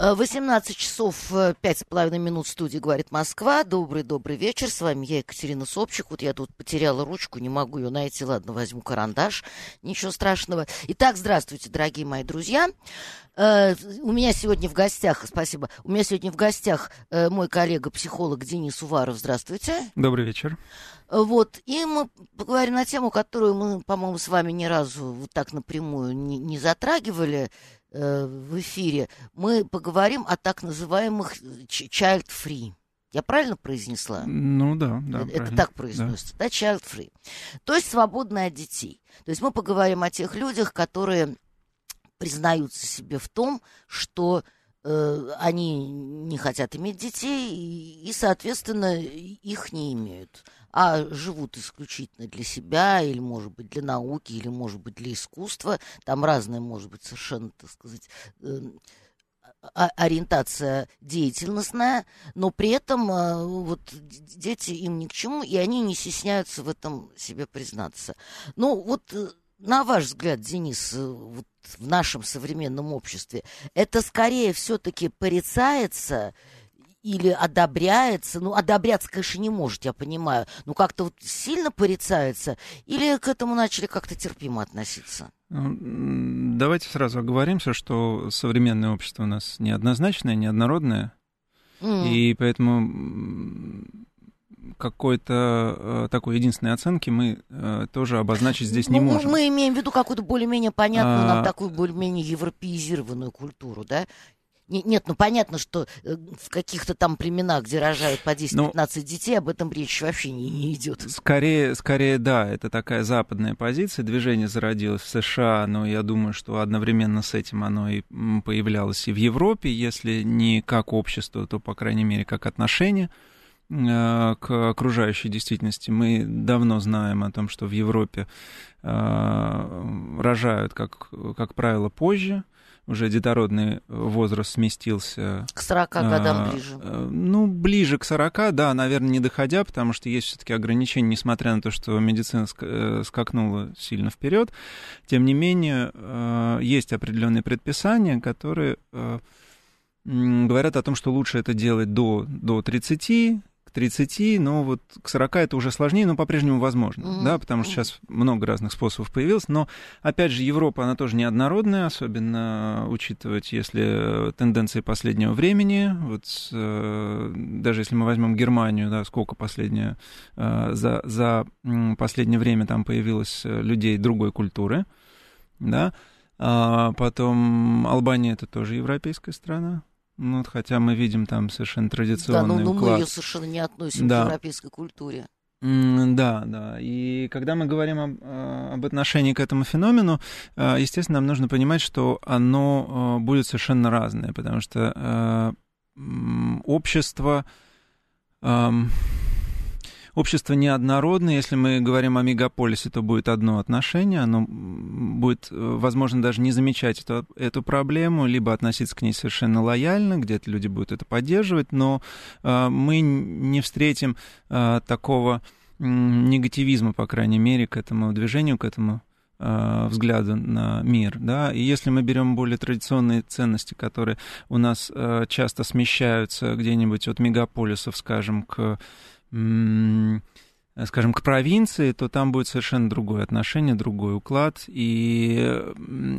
18 часов 5,5 минут в студии «Говорит Москва». Добрый-добрый вечер. С вами я, Екатерина Собчик. Вот я тут потеряла ручку, не могу ее найти. Ладно, возьму карандаш. Ничего страшного. Итак, здравствуйте, дорогие мои друзья. Э, у меня сегодня в гостях, спасибо, у меня сегодня в гостях э, мой коллега-психолог Денис Уваров. Здравствуйте. Добрый вечер. Вот, и мы поговорим на тему, которую мы, по-моему, с вами ни разу вот так напрямую не, не затрагивали э, в эфире. Мы поговорим о так называемых child-free. Я правильно произнесла? Ну да, да. Это, это так произносится, да. да, child free. То есть свободные от детей. То есть мы поговорим о тех людях, которые признаются себе в том, что э, они не хотят иметь детей и, и, соответственно, их не имеют а живут исключительно для себя, или, может быть, для науки, или, может быть, для искусства. Там разная, может быть, совершенно, так сказать, эм, ориентация деятельностная, но при этом э, вот дети им ни к чему, и они не стесняются в этом себе признаться. Ну, вот э, на ваш взгляд, Денис, э, вот в нашем современном обществе, это скорее все-таки порицается или одобряется, ну, одобряться, конечно, не может, я понимаю, но как-то вот сильно порицается, или к этому начали как-то терпимо относиться? Ну, давайте сразу оговоримся, что современное общество у нас неоднозначное, неоднородное, mm. и поэтому какой-то э, такой единственной оценки мы э, тоже обозначить здесь ну, не можем. Мы имеем в виду какую-то более-менее понятную а... нам такую более-менее европеизированную культуру, да? Нет, ну понятно, что э, в каких-то там племенах, где рожают по 10-15 ну, детей, об этом речь вообще не, не идет. Скорее, скорее, да, это такая западная позиция. Движение зародилось в США, но я думаю, что одновременно с этим оно и появлялось и в Европе, если не как общество, то, по крайней мере, как отношение э, к окружающей действительности. Мы давно знаем о том, что в Европе э, рожают, как, как правило, позже, уже детородный возраст сместился. К 40 а, годам ближе. Э, ну, ближе к 40, да, наверное, не доходя, потому что есть все-таки ограничения, несмотря на то, что медицина э, скакнула сильно вперед. Тем не менее, э, есть определенные предписания, которые говорят о том, что лучше это делать до, до 30, к 30, но вот к 40 это уже сложнее, но по-прежнему возможно, mm-hmm. да, потому что сейчас много разных способов появилось, но, опять же, Европа, она тоже неоднородная, особенно учитывать, если тенденции последнего времени, вот э, даже если мы возьмем Германию, да, сколько последнее, э, за, за последнее время там появилось э, людей другой культуры, да, а потом Албания это тоже европейская страна, ну, вот, хотя мы видим там совершенно традиционный Да, но, но уклад. мы ее совершенно не относим да. к европейской культуре. Да, да. И когда мы говорим об, э, об отношении к этому феномену, э, естественно, нам нужно понимать, что оно э, будет совершенно разное, потому что общество эм, общество неоднородное. Если мы говорим о мегаполисе, то будет одно отношение. Оно будет, э, возможно, даже не замечать эту, эту проблему, либо относиться к ней совершенно лояльно, где-то люди будут это поддерживать, но э, мы не встретим э, такого э, негативизма, по крайней мере, к этому движению, к этому э, взгляда на мир, да, и если мы берем более традиционные ценности, которые у нас э, часто смещаются где-нибудь от мегаполисов, скажем, к скажем, к провинции, то там будет совершенно другое отношение, другой уклад. И,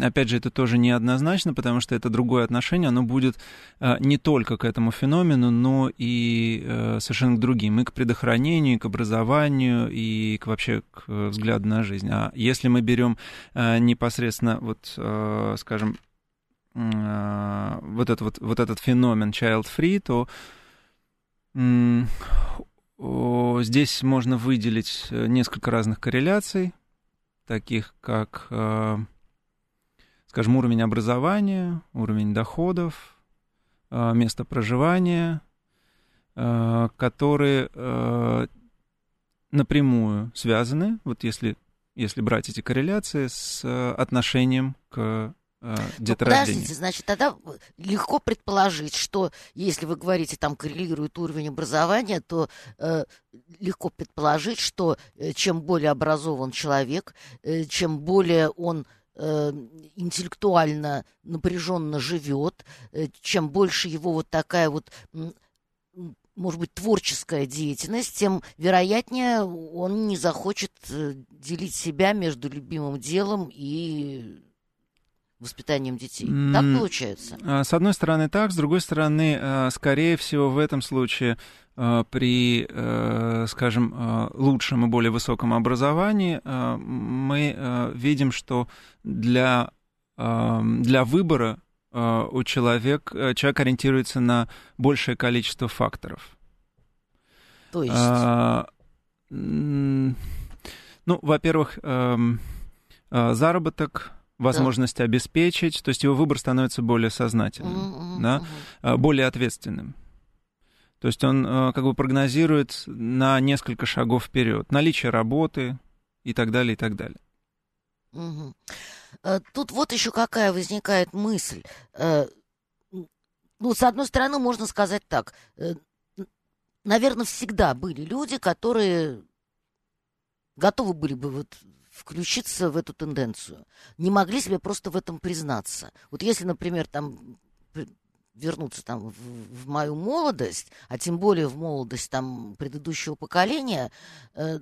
опять же, это тоже неоднозначно, потому что это другое отношение, оно будет а, не только к этому феномену, но и э, совершенно к другим, и к предохранению, и к образованию, и к, вообще к взгляду на жизнь. А если мы берем э, непосредственно, вот, э, скажем, вот, этот вот, вот этот феномен child-free, то Здесь можно выделить э, несколько разных корреляций, таких как, э, скажем, уровень образования, уровень доходов, э, место проживания, которые напрямую связаны. Вот если если брать эти корреляции, с отношением к э, Ну, деторождению. подождите, значит, тогда легко предположить, что если вы говорите, там коррелирует уровень образования, то э, легко предположить, что э, чем более образован человек, э, чем более он э, интеллектуально напряженно живет, э, чем больше его вот такая вот может быть, творческая деятельность, тем вероятнее он не захочет э, делить себя между любимым делом и воспитанием детей. Так М, получается? А, С одной стороны так, с другой стороны, э, скорее всего, в этом случае э, при, скажем, лучшем и более высоком образовании мы видим, что для, для выбора у человека, человек ориентируется на большее количество факторов. То есть, А, Ну, во-первых, заработок, возможность обеспечить, то есть его выбор становится более сознательным, мгм, да, э, более ответственным. То есть он э, как бы прогнозирует на несколько шагов вперед наличие работы и так далее, и так далее. Э, Тут вот еще какая возникает мысль. Э, Ну, с одной стороны, можно сказать так. Наверное, всегда были люди, которые готовы были бы вот включиться в эту тенденцию. Не могли себе просто в этом признаться. Вот если, например, там вернуться там в, в мою молодость, а тем более в молодость там предыдущего поколения, э,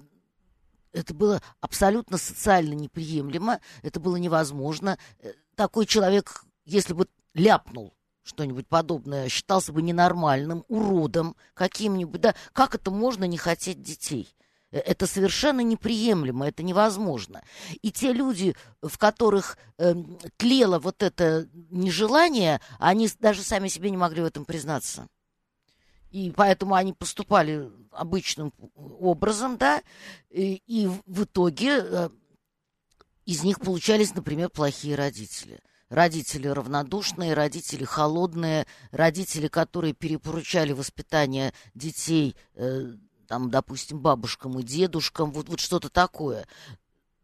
это было абсолютно социально неприемлемо, это было невозможно. Э, Такой человек, если бы ляпнул что-нибудь подобное, считался бы ненормальным, уродом каким-нибудь. Да? Как это можно не хотеть детей? Э, Это совершенно неприемлемо, это невозможно. И те люди, в которых э, тлело вот это нежелание, они даже сами себе не могли в этом признаться. И поэтому они поступали обычным образом, да, и, и в итоге э, из них получались, например, плохие родители. Родители равнодушные, родители холодные, родители, которые перепоручали воспитание детей, э, там, допустим, бабушкам и дедушкам, вот, вот что-то такое.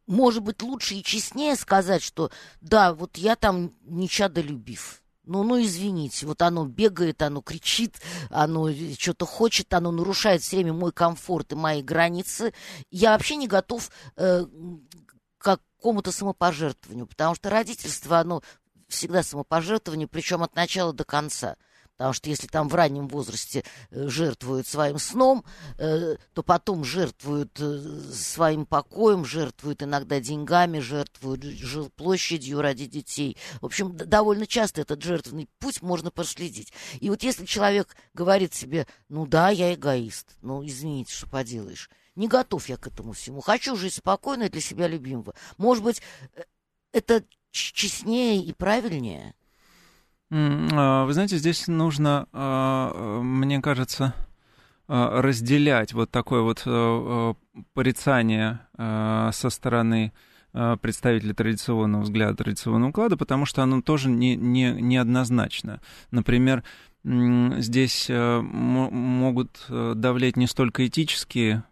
Может быть, лучше и честнее сказать, что да, вот я там не чадолюбив. Ну, ну, извините, вот оно бегает, оно кричит, оно что-то хочет, оно нарушает все время мой комфорт и мои границы. Я вообще не готов э, к какому-то самопожертвованию, потому что родительство, оно всегда самопожертвование, причем от начала до конца. Потому что если там в раннем возрасте э, жертвуют своим сном, э, то потом жертвуют э, своим покоем, жертвуют иногда деньгами, жертвуют жилплощадью ради детей. В общем, довольно часто этот жертвенный путь можно проследить. И вот если человек говорит себе, ну да, я эгоист, ну извините, что поделаешь, не готов я к этому всему, хочу жить спокойно для себя любимого. Может быть, это честнее и правильнее? А, Вы знаете, здесь нужно, а, э, мне кажется, а, разделять вот такое вот порицание со стороны представителей традиционного взгляда, традиционного уклада, потому что оно тоже не, не, неоднозначно. Например, здесь мо- могут давлеть не столько этические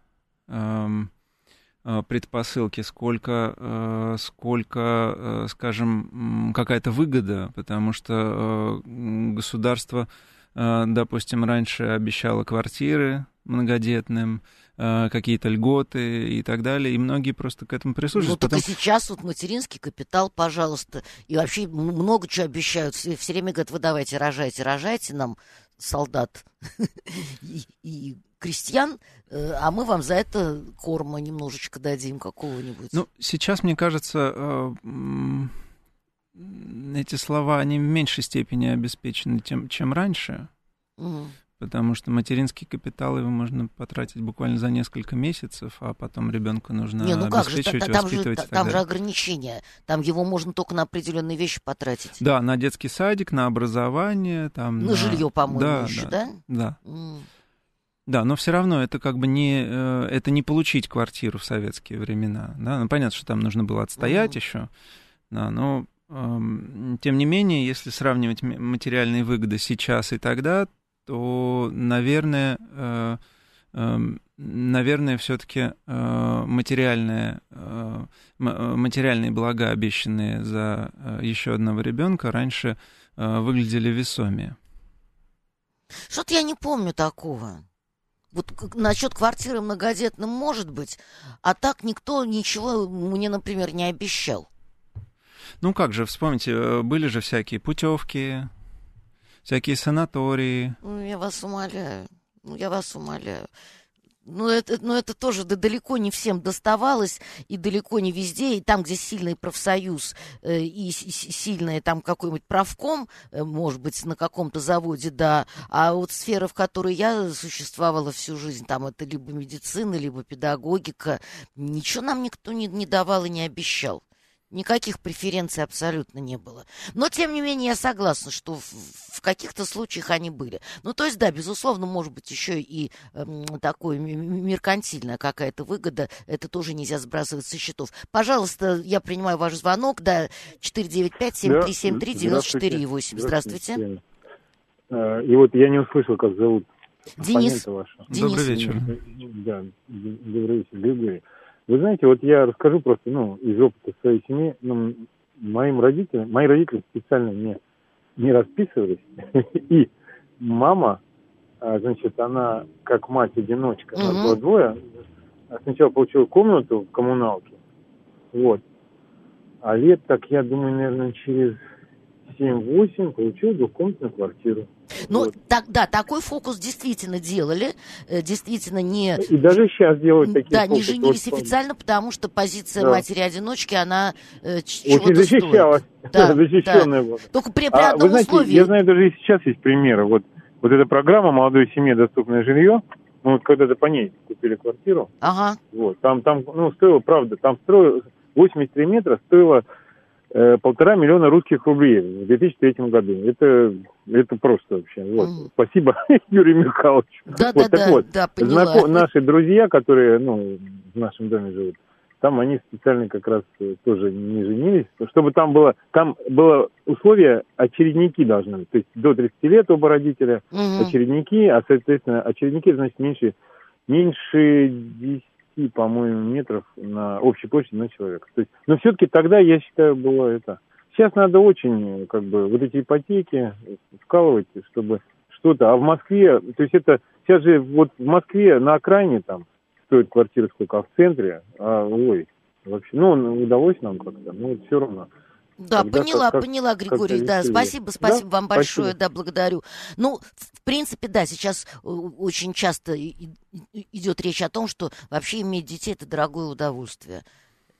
предпосылки, сколько, э, сколько, э, скажем, какая-то выгода, потому что э, государство, э, допустим, раньше обещало квартиры многодетным, э, какие-то льготы и так далее, и многие просто к этому Ну, прислушиваются. только Потом- сейчас вот материнский капитал, пожалуйста, и вообще много чего обещают. Все, все время говорят, вы давайте рожайте, рожайте нам солдат и, и крестьян, э, а мы вам за это корма немножечко дадим какого-нибудь. Ну, сейчас, мне кажется, э, эти слова, они в меньшей степени обеспечены, тем, чем раньше. Мгм. Потому что материнский капитал его можно потратить буквально за несколько месяцев, а потом ребенку нужно Не, ну как же, та- там же, воспитывать так там же ограничения. Там его можно только на определенные вещи потратить. Да, на детский садик, на образование, там. На жилье, по-моему, да, еще, да? да? Да, М. да, но все равно это как бы не э, это не получить квартиру в советские времена, да. Ну понятно, что там нужно было отстоять Мгм. еще, да, но эм, тем не менее, если сравнивать материальные выгоды сейчас и тогда, то, наверное, э, эм, наверное, все-таки материальные, материальные блага, обещанные за еще одного ребенка, раньше выглядели весомее. Что-то я не помню такого. Вот насчет квартиры многодетным может быть, а так никто ничего мне, например, не обещал. Ну как же, вспомните, э, были же всякие путевки, всякие санатории. Ну, я вас умоляю, ну, я вас умоляю. Ну это, ну, это тоже да, далеко не всем доставалось, и далеко не везде, и там, где сильный профсоюз э, и, и сильный там какой-нибудь правком, э, может быть, на каком-то заводе, да, а вот сфера, в которой я существовала всю жизнь, там это либо медицина, либо педагогика, ничего нам никто не, не давал и не обещал. Никаких преференций абсолютно не было. Но, тем не менее, я согласна, что в, в каких-то случаях они были. Ну, то есть, да, безусловно, может быть, еще и э, такой меркантильная какая-то выгода. Это тоже нельзя сбрасывать со счетов. Пожалуйста, я принимаю ваш звонок. Да, 495-7373-94,8. Здравствуйте. Здравствуйте. И вот я не услышал, как зовут Денис. Вашего. Денис. Добрый вечер. Да, добрый вечер, Григорий. Вы знаете, вот я расскажу просто, ну, из опыта своей семьи, ну, моим родителям, мои родители специально не, не расписывались, и мама, а, значит, она как мать-одиночка, нас было двое, сначала получила комнату в коммуналке, вот, а лет, так я думаю, наверное, через 7-8 получил двухкомнатную квартиру. Ну, вот. так, да, такой фокус действительно делали, э, действительно не... И даже сейчас делают такие Да, фокусы. не женились вот, официально, потому что позиция да. матери-одиночки, она э, чего-то защищалась. Да, защищенная да. была. Только при, при а, одном вы знаете, условии... Я знаю, даже и сейчас есть примеры. Вот, вот эта программа «Молодой семье доступное жилье», мы вот когда-то по ней купили квартиру. Ага. Вот, там, там, ну, стоило, правда, там строило 83 метра, стоило полтора миллиона русских рублей в 2003 году. Это, это просто вообще. Вот. Mm. Спасибо, Юрий Михайлович. Да, вот, да, так да, вот, да, поняла. Наши друзья, которые ну, в нашем доме живут, там они специально как раз э, тоже не женились, чтобы там было, там было условие, очередники должны быть, то есть до 30 лет оба родителя, mm-hmm. очередники, а, соответственно, очередники, значит, меньше, меньше 10 по-моему, метров на общей площади на человека. То есть, но все-таки тогда, я считаю, было это. Сейчас надо очень, как бы, вот эти ипотеки вкалывать, чтобы что-то. А в Москве, то есть это, сейчас же вот в Москве на окраине там стоит квартира сколько, а в центре, а, ой, вообще, ну, удалось нам как-то, но все равно. Да, Когда поняла, как, поняла, Григорий. Да, спасибо, спасибо да? вам большое, спасибо. да, благодарю. Ну, в принципе, да, сейчас э, очень часто идет речь о том, что вообще иметь детей это дорогое удовольствие.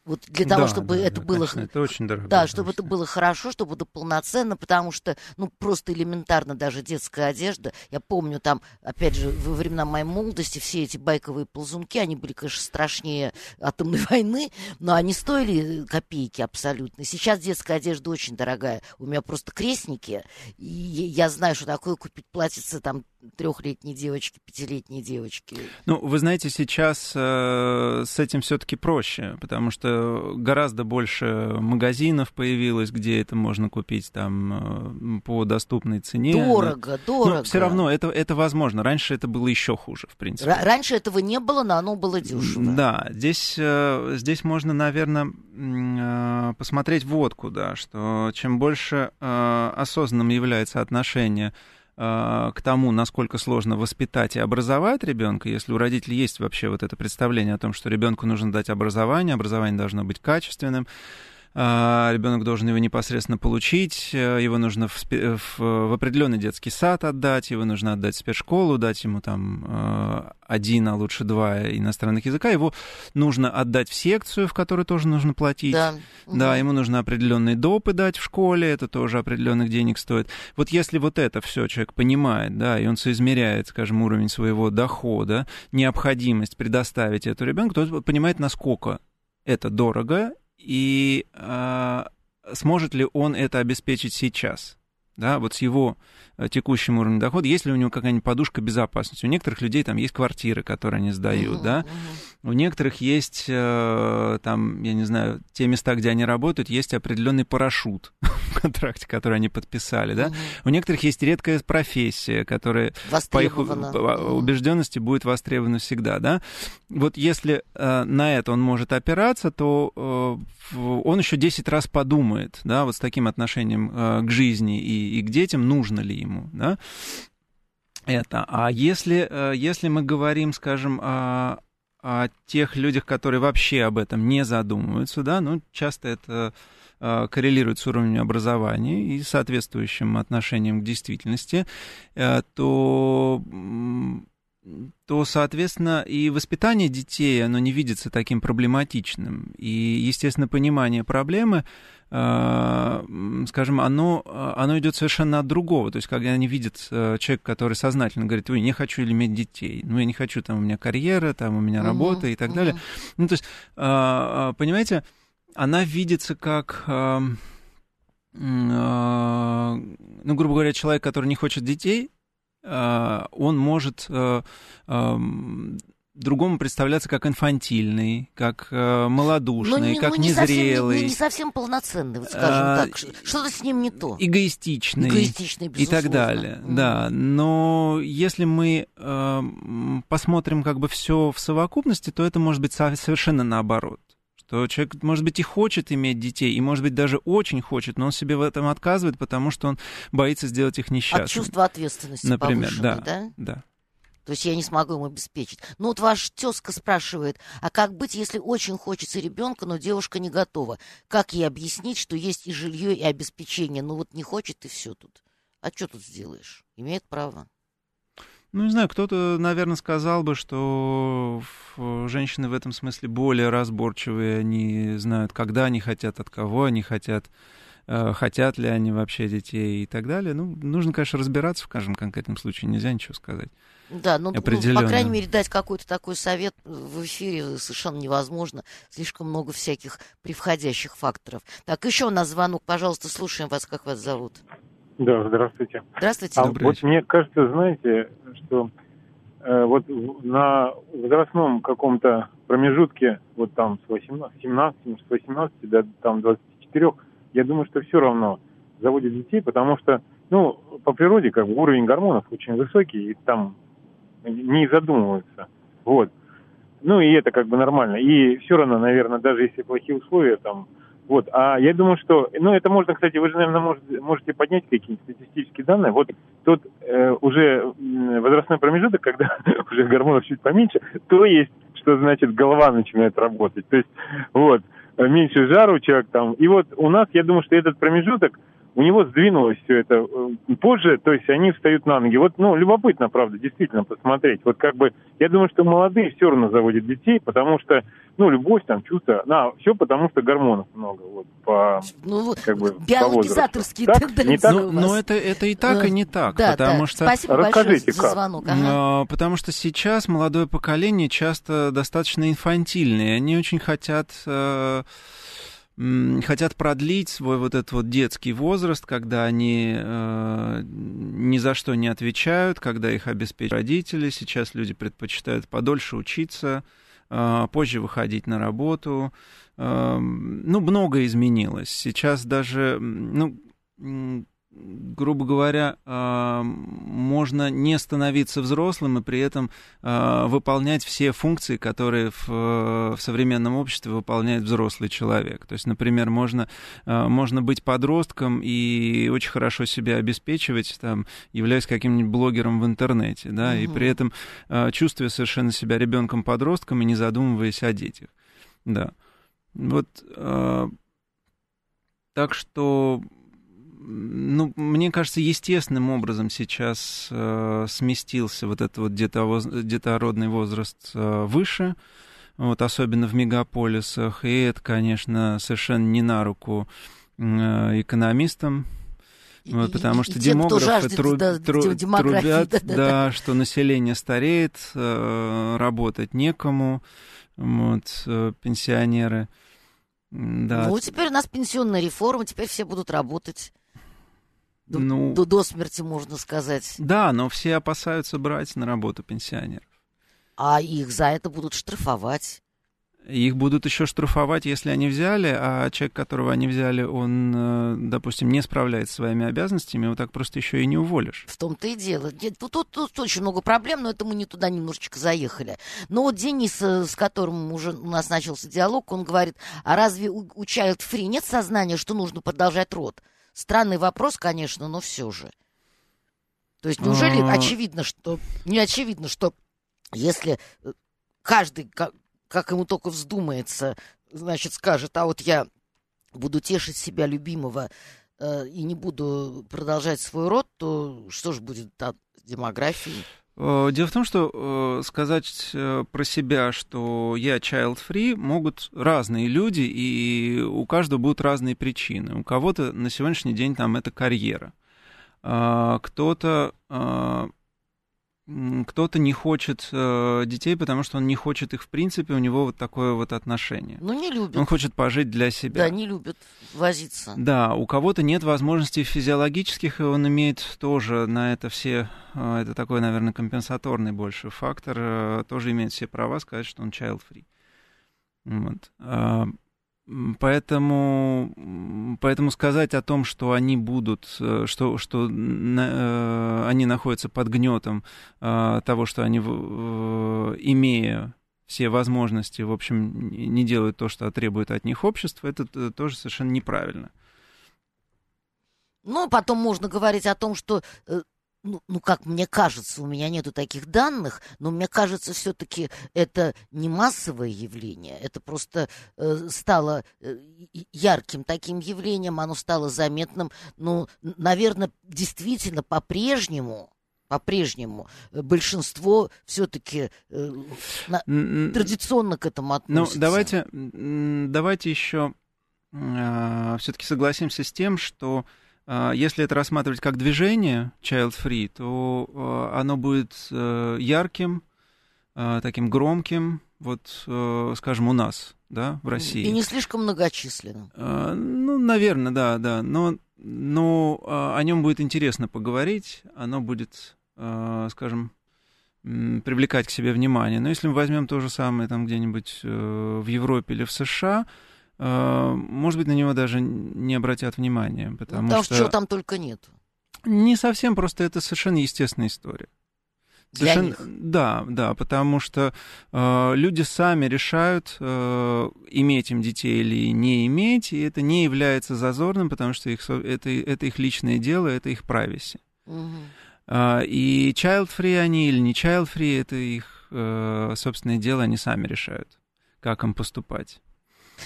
Вот для того, да, чтобы да, это да, было... Конечно, это очень дорого. Да, чтобы это было хорошо, чтобы это полноценно, потому что, ну, просто элементарно даже детская одежда. Я помню там, опять же, во времена моей молодости все эти байковые ползунки, они были, конечно, страшнее атомной войны, но они стоили копейки абсолютно. Сейчас детская одежда очень дорогая. У меня просто крестники, и я знаю, что такое купить платьице там трехлетней девочки, пятилетней девочки. Ну, вы знаете, сейчас э, с этим все-таки проще, потому что гораздо больше магазинов появилось, где это можно купить там э, по доступной цене. Дорого, да. дорого. Но все равно это, это возможно. Раньше это было еще хуже, в принципе. Р- раньше этого не было, но оно было дешево. Да, здесь, э, здесь можно, наверное, э, посмотреть водку, да, что чем больше осознанным является отношение к тому, насколько сложно воспитать и образовать ребенка, если у родителей есть вообще вот это представление о том, что ребенку нужно дать образование, образование должно быть качественным, ребенок должен его непосредственно получить, э, его нужно в, в, в определенный детский сад отдать, его нужно отдать в спецшколу, дать ему там э, один, а лучше два иностранных языка, его нужно отдать в секцию, в которой тоже нужно платить. Да, да угу. ему нужно определенные допы дать в школе, это тоже определенных денег стоит. Вот если вот это все человек понимает, да, и он соизмеряет, скажем, уровень своего дохода, необходимость предоставить эту ребенку, то он понимает, насколько это дорого и э, сможет ли он это обеспечить сейчас, да, вот с его э, текущим уровнем дохода, есть ли у него какая-нибудь подушка безопасности. У некоторых людей там есть квартиры, которые они сдают, uh-huh, да, uh-huh. у некоторых есть, э, там, я не знаю, те места, где они работают, есть определенный парашют, контракте, который они подписали, да. Угу. У некоторых есть редкая профессия, которая по их убежденности будет востребована всегда, да. Вот если э, на это он может опираться, то он еще 10 раз подумает, да, вот с таким отношением к жизни и, и к детям, нужно ли ему, да это. А если, э, если мы говорим, скажем, о, о тех людях, которые вообще об этом не задумываются, да, ну, часто это э, коррелирует с уровнем образования и соответствующим отношением к действительности, э, то то, соответственно, и воспитание детей, оно не видится таким проблематичным. И, естественно, понимание проблемы, э, скажем, оно, оно идет совершенно от другого. То есть, когда они видят э, человека, который сознательно говорит, ой, не хочу иметь детей, ну, я не хочу, там, у меня карьера, там, у меня работа uh-huh, и так uh-huh. далее. Ну, то есть, э, понимаете, она видится как... Э, ну, грубо говоря, человек, который не хочет детей, он может э, эм, другому представляться как инфантильный, как э, малодушный, ну, как ну, не незрелый. Совсем, не, не совсем полноценный, вот скажем а, так. Что-то с ним не то. Эгоистичный. Эгоистичный, И так далее, mm. да. Но если мы э, посмотрим как бы все в совокупности, то это может быть совершенно наоборот что человек, может быть, и хочет иметь детей, и, может быть, даже очень хочет, но он себе в этом отказывает, потому что он боится сделать их несчастными. От чувства ответственности Например, да, да? Да. То есть я не смогу ему обеспечить. Ну вот ваш тезка спрашивает, а как быть, если очень хочется ребенка, но девушка не готова? Как ей объяснить, что есть и жилье, и обеспечение? Ну вот не хочет, и все тут. А что тут сделаешь? Имеет право. Ну, не знаю, кто-то, наверное, сказал бы, что женщины в этом смысле более разборчивые, они знают, когда они хотят, от кого они хотят, э, хотят ли они вообще детей и так далее. Ну, нужно, конечно, разбираться в каждом конкретном случае, нельзя ничего сказать. Да, ну, ну по крайней мере, дать какой-то такой совет в эфире совершенно невозможно. Слишком много всяких превходящих факторов. Так, еще у нас звонок, пожалуйста, слушаем вас, как вас зовут. Да, здравствуйте. Здравствуйте. А вот мне кажется, знаете, что э, вот на возрастном каком-то промежутке, вот там с 18, 17, с 18 до там 24, я думаю, что все равно заводят детей, потому что, ну, по природе как бы уровень гормонов очень высокий, и там не задумываются. Вот. Ну и это как бы нормально. И все равно, наверное, даже если плохие условия, там, вот, а я думаю, что, ну, это можно, кстати, вы же, наверное, можете, можете поднять какие-нибудь статистические данные. Вот тот э, уже возрастной промежуток, когда уже гормонов чуть поменьше, то есть, что значит голова начинает работать. То есть, вот, меньше жару человек там. И вот у нас, я думаю, что этот промежуток, у него сдвинулось все это э, позже, то есть они встают на ноги. Вот, ну, любопытно, правда, действительно посмотреть. Вот как бы, я думаю, что молодые все равно заводят детей, потому что, ну, любовь, там, чувство, на, все потому что гормонов много, вот, по, ну, как бы, биологизаторские по так? Не так? Но, но это, это и так, и не так, да, потому да. что... Спасибо Расскажите, большое за звонок. Ага. А, потому что сейчас молодое поколение часто достаточно инфантильное, они очень хотят э, хотят продлить свой вот этот вот детский возраст, когда они э, ни за что не отвечают, когда их обеспечивают родители. Сейчас люди предпочитают подольше учиться, э, позже выходить на работу. Э, ну, многое изменилось. Сейчас даже, ну, грубо говоря, а, можно не становиться взрослым и при этом а, выполнять все функции, которые в, современном обществе выполняет взрослый человек. То есть, например, можно, а, можно быть подростком и очень хорошо себя обеспечивать, там, являясь каким-нибудь блогером в интернете, да, угу. и при этом чувствуя совершенно себя ребенком-подростком и не задумываясь о детях. Да. Вот так что ну, мне кажется, естественным образом сейчас э, сместился вот этот вот детовоз, детородный возраст э, выше, вот, особенно в мегаполисах, и это, конечно, совершенно не на руку э, экономистам, вот, потому что и тем, демографы тру, да, тру, трубят, да, да, да, что население стареет, э, работать некому, вот, э, пенсионеры. Да. Ну, теперь у нас пенсионная реформа, теперь все будут работать. До, ну, до, до смерти, можно сказать. Да, но все опасаются брать на работу пенсионеров. А их за это будут штрафовать. их будут еще штрафовать, если они взяли, а человек, которого они взяли, он, э, допустим, не справляется своими обязанностями, его так просто еще и не уволишь. В том-то и дело. Тут, тут, тут очень много проблем, но это мы не туда немножечко заехали. Но вот Денис, э, с которым уже у нас начался диалог, он говорит, а разве у, у Child Free нет сознания, что нужно продолжать род? Странный вопрос, конечно, но все же. То есть неужели а... очевидно, что не очевидно, что если э, каждый как ему только вздумается, значит, скажет, а вот я буду тешить себя любимого э, и не буду продолжать свой род, то что же будет от демографии? Э, дело в том, что э, сказать э, про себя, что я child-free, могут разные люди, и у каждого будут разные причины. У кого-то на сегодняшний день там это карьера. Э, кто-то э, кто-то не хочет э, детей, потому что он не хочет их в принципе, у него вот такое вот отношение. Ну, не любит. Он хочет пожить для себя. Да, не любит возиться. Да, у кого-то нет возможностей физиологических, и он имеет тоже на это все, э, это такой, наверное, компенсаторный больше фактор, э, тоже имеет все права сказать, что он child-free. Вот. А, Поэтому, поэтому сказать о том, что они будут, э, что, что на, э, они находятся под гнетом э, того, что они, имея все возможности, в общем, не делают то, что требует от них общество, это тоже совершенно неправильно. Ну, потом можно говорить о том, что ну, ну, как мне кажется, у меня нету таких данных, но мне кажется, все-таки это не массовое явление, это просто э, стало э, ярким таким явлением, оно стало заметным. Ну, наверное, действительно, по-прежнему по-прежнему э, большинство все-таки э, традиционно к этому ну, относится. Ну, давайте, давайте еще э, все-таки согласимся с тем, что а, если это рассматривать как движение child free, то а, оно будет э, ярким, а, таким громким, вот, э, скажем, у нас, да, в России. И не слишком многочисленным. Ну, наверное, да, да. Но, но о нем будет интересно поговорить, оно будет, скажем, привлекать к себе внимание. Но если мы возьмем то же самое там где-нибудь э, в Европе или в США, может быть, на него даже не обратят внимания, ну, потому ну, что... чего там только нет. Не совсем, просто это совершенно естественная история. Совершенно... Для них. Да, да, потому что э, люди сами решают, э, иметь им детей или не иметь, и это не является зазорным, потому что их, это, это их личное дело, это их прависи. Угу. Э, и child-free они или не child-free, это их э, собственное дело, они сами решают, как им поступать.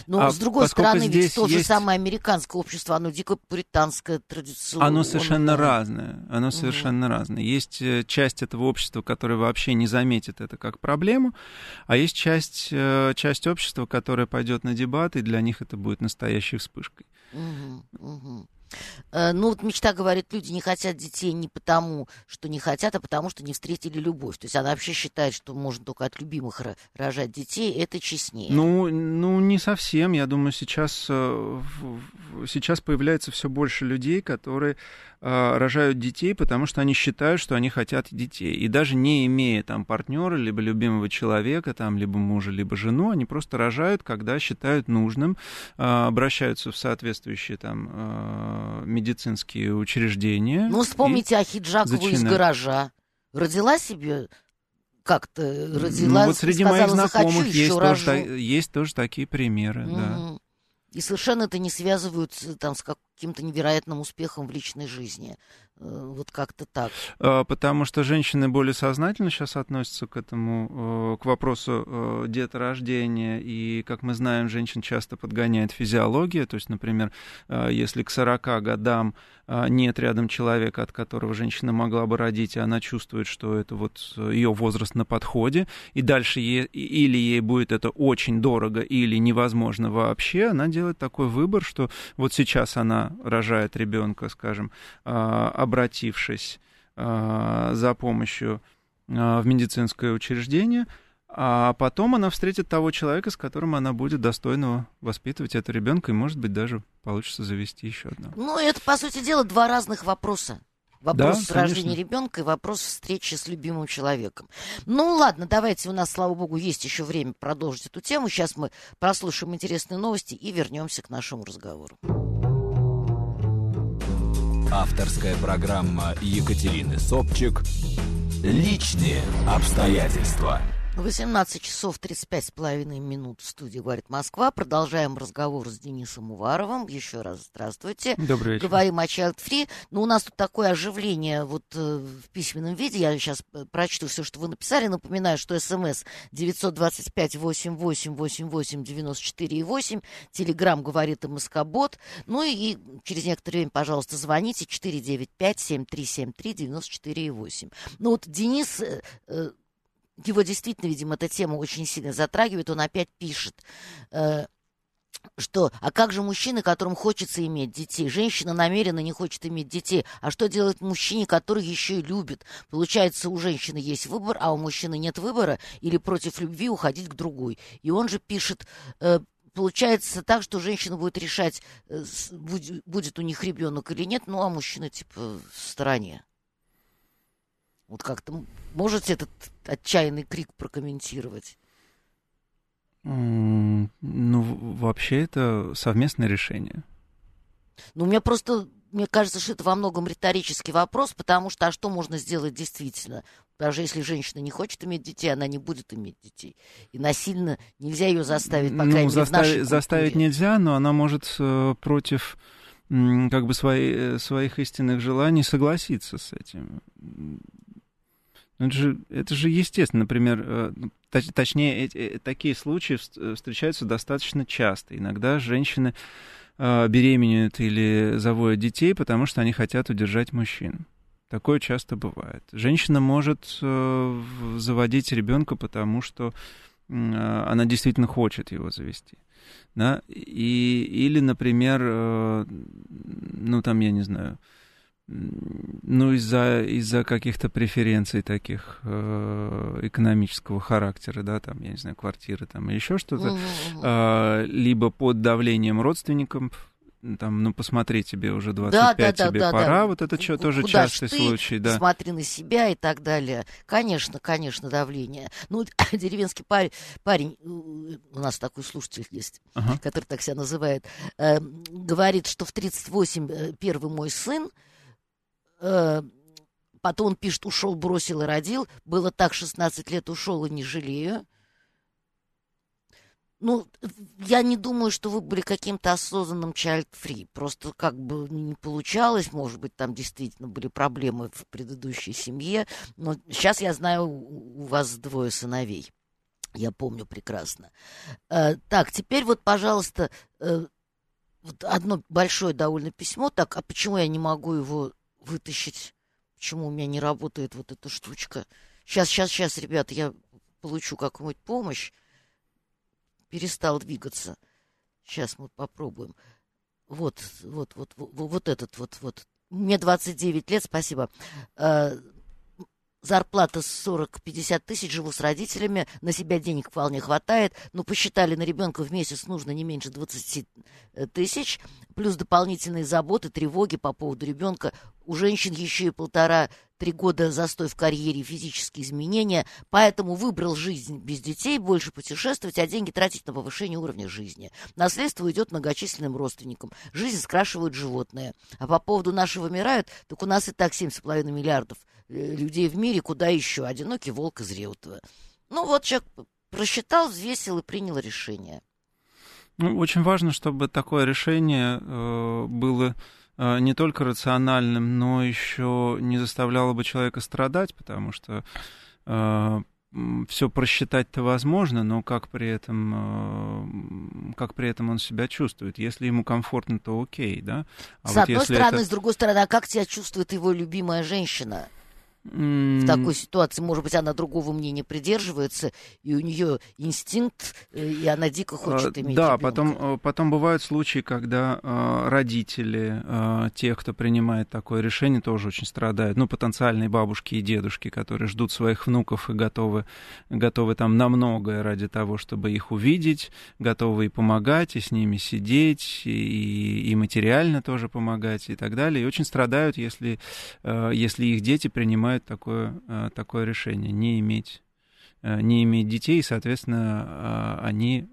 Но, а с другой стороны, ведь то есть... же самое американское общество, оно дико британское, традиционное. Оно совершенно разное. Оно совершенно угу. разное. Есть э, часть этого общества, которая вообще не заметит это как проблему, а есть часть, э, часть общества, которая пойдет на дебаты, и для них это будет настоящей вспышкой. Угу, угу. Э, ну, вот мечта говорит, люди не хотят детей не потому, что не хотят, а потому, что не встретили любовь. То есть она вообще считает, что можно только от любимых рожать детей, это честнее. Ну, ну не совсем. Я думаю, сейчас, э, сейчас появляется все больше людей, которые а, рожают детей, потому что они считают, что они хотят детей. И даже не имея там партнера, либо любимого человека, там, либо мужа, либо жену, они просто рожают, когда считают нужным, а, обращаются в соответствующие там а, медицинские учреждения. Ну, вспомните Ахиджакову из гаража. Родила себе как-то родила, ну, вот среди сказала, моих знакомых есть тоже, есть тоже такие примеры, угу. да. И совершенно это не связывают там, с каким-то невероятным успехом в личной жизни. Э, вот как-то так. А, потому что женщины более сознательно сейчас относятся к этому, э, к вопросу э, деторождения. И, как мы знаем, женщин часто подгоняет физиология. То есть, например, если к 40 годам нет рядом человека, от которого женщина могла бы родить, и она чувствует, что это вот ее возраст на подходе, и дальше ей, или ей будет это очень дорого, или невозможно вообще, она делает такой выбор, что вот сейчас она рожает ребенка, скажем, обратившись э, за помощью э, в медицинское учреждение, а потом она встретит того человека, с которым она будет достойно воспитывать этого ребенка, и, может быть, даже получится завести еще одного. Ну, это, по сути дела, два разных вопроса. Вопрос Да, рождения ребенка и вопрос встречи с любимым человеком. Ну ладно, давайте, у нас, слава богу, есть еще время продолжить эту тему. Сейчас мы прослушаем интересные новости и вернемся к нашему разговору. Авторская программа Екатерины Собчик «Личные обстоятельства». 18 часов 35 с половиной минут в студии «Говорит Москва». Продолжаем разговор с Денисом Уваровым. Еще раз здравствуйте. Добрый вечер. Говорим о Child Free. Но у нас тут такое оживление вот э, в письменном виде. Я сейчас э, прочту все, что вы написали. Напоминаю, что смс 925-88-88-94-8. Телеграмм говорит МСК-бот. Ну и, и через некоторое время, пожалуйста, звоните 495-7373-94-8. Ну вот Денис... э, его действительно, видимо, эта тема очень сильно затрагивает. Он опять пишет, э, что, а как же мужчины, которым хочется иметь детей? Женщина намеренно не хочет иметь детей. А что делать мужчине, который еще и любит? Получается, у женщины есть выбор, а у мужчины нет выбора, или против любви уходить к другой. И он же пишет, э, получается так, что женщина будет решать, э, будет, будет у них ребенок или нет, ну а мужчина типа в стороне. Вот как-то можете этот отчаянный крик прокомментировать? Ну, вообще это совместное решение. Ну, у меня просто, мне кажется, что это во многом риторический вопрос, потому что, а что можно сделать действительно? Даже если женщина не хочет иметь детей, она не будет иметь детей. И насильно нельзя ее заставить, по ну, крайней мере, застави- нашей заставить культуре. нельзя, но она может э, против как бы свои- э, своих истинных желаний согласиться с этим. Ну, Это же, это же естественно, например, э, ну, точ- точнее, э, такие случаи э, встречаются достаточно часто. Иногда женщины беременеют или заводят детей, потому что они хотят удержать мужчин. Такое часто бывает. Женщина может заводить ребенка, потому что она действительно хочет его завести. Да? И, или, например, ну там, я не знаю, ну из-за из каких-то преференций таких э, экономического характера, да, там, я не знаю, квартиры там, еще что-то, а, либо под давлением родственников, там, ну, посмотри, тебе уже 25, Да, да, тебе да, пора, да. вот это Ку- тоже куда частый ты? случай, да. Смотри на себя и так далее. Конечно, конечно, давление. Ну, деревенский парень, парень, э, у нас такой слушатель есть, Ага. который так себя называет, э, говорит, что в 38 э, первый мой сын, э, потом он пишет, ушел, бросил и родил, было так, 16 лет ушел и не жалею. Ну, я не думаю, что вы были каким-то осознанным child-free. Просто как бы не получалось, может быть, там действительно были проблемы в предыдущей семье. Но сейчас я знаю, у вас двое сыновей. Я помню прекрасно. Э, так, теперь вот, пожалуйста, э, вот одно большое довольно письмо. Так, а почему я не могу его вытащить? Почему у меня не работает вот эта штучка? Сейчас, сейчас, сейчас, ребята, я получу какую-нибудь помощь. Перестал двигаться. Сейчас мы попробуем. Вот, вот, вот, вот, вот этот вот, вот. Мне 29 лет, спасибо. Э, зарплата 40-50 тысяч, живу с родителями, на себя денег вполне хватает, но посчитали, на ребенка в месяц нужно не меньше 20 тысяч, плюс дополнительные заботы, тревоги по поводу ребенка. У женщин еще и полтора-три года застой в карьере, физические изменения, поэтому выбрал жизнь без детей, больше путешествовать, а деньги тратить на повышение уровня жизни. Наследство идет многочисленным родственникам. Жизнь скрашивают животные. А по поводу нашего вымирают, так у нас и так 7,5 миллиардов э, людей в мире, куда еще? Одинокий волк из Реутова. Ну вот человек просчитал, взвесил и принял решение. Ну, очень важно, чтобы такое решение э, было э, не только рациональным, но еще не заставляло бы человека страдать, потому что все просчитать-то возможно, но как при этом, э, как при этом он себя чувствует. Если ему комфортно, то окей, да. А с вот одной стороны, это... с другой стороны, а как себя чувствует его любимая женщина? В такой ситуации, может быть, она другого мнения придерживается, и у нее инстинкт, э, и она дико хочет иметь Да, ребенка. потом, э, потом бывают случаи, когда э, родители тех, кто принимает такое решение, тоже очень страдают. Ну, потенциальные бабушки и дедушки, которые ждут своих внуков и готовы, готовы там на многое ради того, чтобы их увидеть, готовы и помогать, и с ними сидеть, и, и материально тоже помогать, и так далее. И очень страдают, если, если их дети принимают такое, э, такое решение, не иметь э, не иметь детей, и, соответственно, они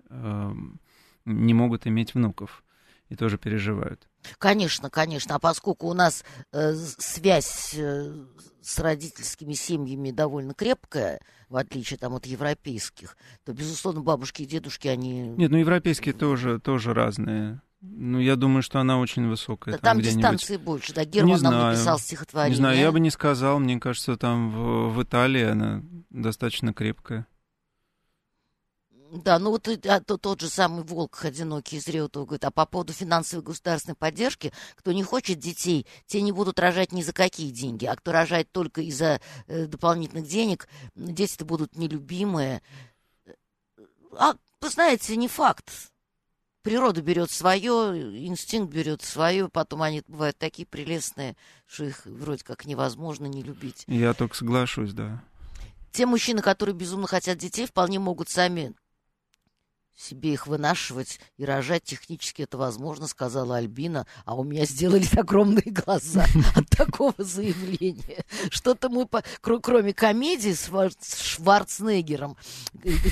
не могут иметь внуков и тоже переживают. Конечно, конечно. А поскольку у нас э, связь э, с родительскими семьями довольно крепкая, в отличие там от европейских, то, безусловно, бабушки и дедушки, они... Нет, ну европейские тоже, тоже разные. Ну, я думаю, что она очень высокая. Да, там, там дистанции больше, да. Герман не нам знаю, написал стихотворение. Не знаю, я бы не сказал. Мне кажется, там в, в Италии она достаточно крепкая. Да, ну вот а, то, тот же самый Волк одинокий из Реутова говорит, а по поводу финансовой государственной поддержки, кто не хочет детей, те не будут рожать ни за какие деньги, а кто рожает только из-за э, дополнительных денег, дети-то будут нелюбимые. А, вы знаете, не факт. Природа берет свое, инстинкт берет свое, потом они бывают такие прелестные, что их вроде как невозможно не любить. Я только соглашусь, да. Те мужчины, которые безумно хотят детей, вполне могут сами себе их вынашивать и рожать технически это возможно, сказала Альбина, а у меня сделали огромные глаза от такого заявления. Что-то мы, по... кроме комедии с Шварценеггером,